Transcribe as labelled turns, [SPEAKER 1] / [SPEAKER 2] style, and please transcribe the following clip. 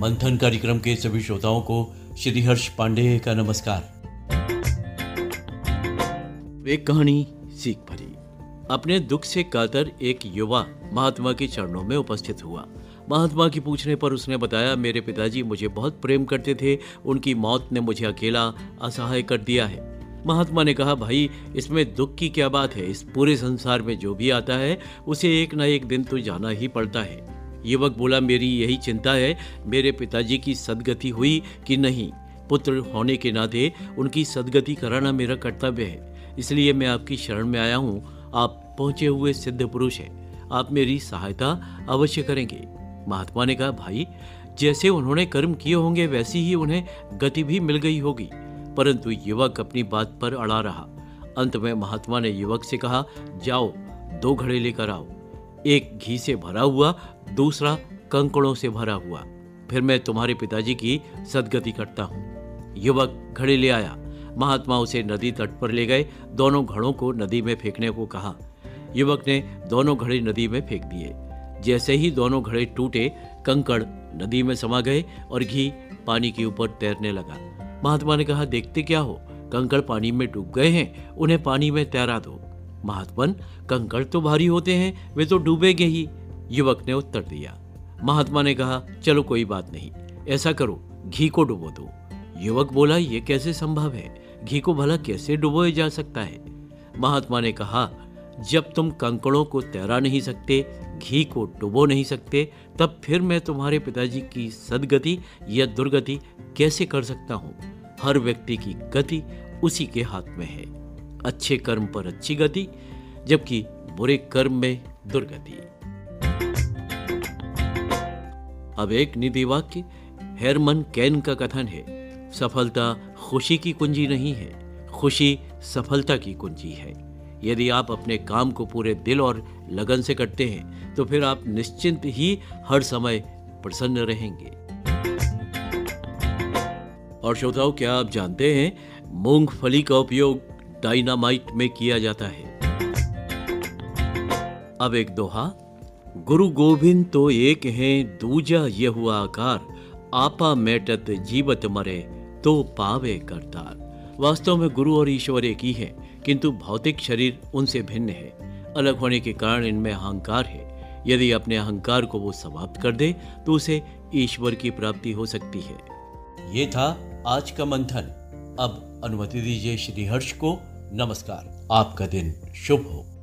[SPEAKER 1] मंथन कार्यक्रम के सभी श्रोताओं को श्री हर्ष पांडे का नमस्कार।
[SPEAKER 2] एक कहानी सीख भरी। अपने दुख से कातर एक युवा महात्मा के चरणों में उपस्थित हुआ। महात्मा की पूछने पर उसने बताया, मेरे पिताजी मुझे बहुत प्रेम करते थे, उनकी मौत ने मुझे अकेला असहाय कर दिया है। महात्मा ने कहा, भाई, इसमें दुख की क्या बात है? इस पूरे संसार में जो भी आता है, उसे एक न एक दिन तो जाना ही पड़ता है। युवक बोला, मेरी यही चिंता है, मेरे पिताजी की सदगति हुई कि नहीं? पुत्र होने के नाते उनकी सदगति कराना मेरा कर्तव्य है। इसलिए मैं आपकी शरण में आया हूँ। आप पहुँचे हुए सिद्ध पुरुष हैं। आप मेरी सहायता अवश्य करेंगे। महात्मा ने कहा, भाई, जैसे उन्होंने कर्म किए होंगे, वैसी ही उन्हें गति भी मिल गई होगी। परंतु युवक अपनी बात पर अड़ा रहा। अंत में महात्मा ने युवक से कहा, जाओ, दो घड़े लेकर आओ। एक घी से भरा हुआ, दूसरा कंकड़ों से भरा हुआ। फिर मैं तुम्हारे पिताजी की सदगति करता हूँ। युवक घड़े ले आया। महात्मा उसे नदी तट पर ले गए। दोनों घड़ों को नदी में फेंकने को कहा। युवक ने दोनों घड़े नदी में फेंक दिए। जैसे ही दोनों घड़े टूटे, कंकड़ नदी में समा गए और घी पानी के ऊपर तैरने लगा। महात्मा ने कहा, देखते क्या हो? कंकड़ पानी में डूब गए हैं। उन्हें पानी में तैरा दो। महात्मन कंकड़ तो भारी होते हैं, वे तो डूबेंगे ही, युवक ने उत्तर दिया। महात्मा ने कहा, चलो कोई बात नहीं, ऐसा करो, घी को डुबो दो। युवक बोला, ये कैसे संभव है? घी को भला कैसे डुबोया जा सकता है? महात्मा ने कहा, जब तुम कंकड़ों को तैरा नहीं सकते, घी को डुबो नहीं सकते, तब फिर मैं तुम्हारे पिताजी की सदगति या दुर्गति कैसे कर सकता हूँ? हर व्यक्ति की गति उसी के हाथ में है। अच्छे कर्म पर अच्छी गति, जबकि बुरे कर्म में दुर्गति। अब एक निधि वाक्य, हेरमन कैन का कथन है। सफलता खुशी की कुंजी नहीं है, खुशी सफलता की कुंजी है। यदि आप अपने काम को पूरे दिल और लगन से करते हैं तो फिर आप निश्चिंत ही हर समय प्रसन्न रहेंगे। और श्रोताओं, क्या आप जानते हैं, मूंगफली का उपयोग डायनामाइट में किया जाता है। अब एक दोहा, गुरु गोविंद तो एक है, दूजा ये हुआ आकार, आपा मेटत जीवत मरे तो पावे करतार। वास्तव में गुरु और ईश्वर एक ही है, किंतु भौतिक शरीर उनसे भिन्न है। अलग होने के कारण इनमें अहंकार है। यदि अपने अहंकार को वो समाप्त कर दे तो उसे ईश्वर की प्राप्ति हो सकती है।
[SPEAKER 1] ये था आज का मंथन। अब अनुमति दीजिए श्री हर्ष को नमस्कार आपका दिन शुभ हो।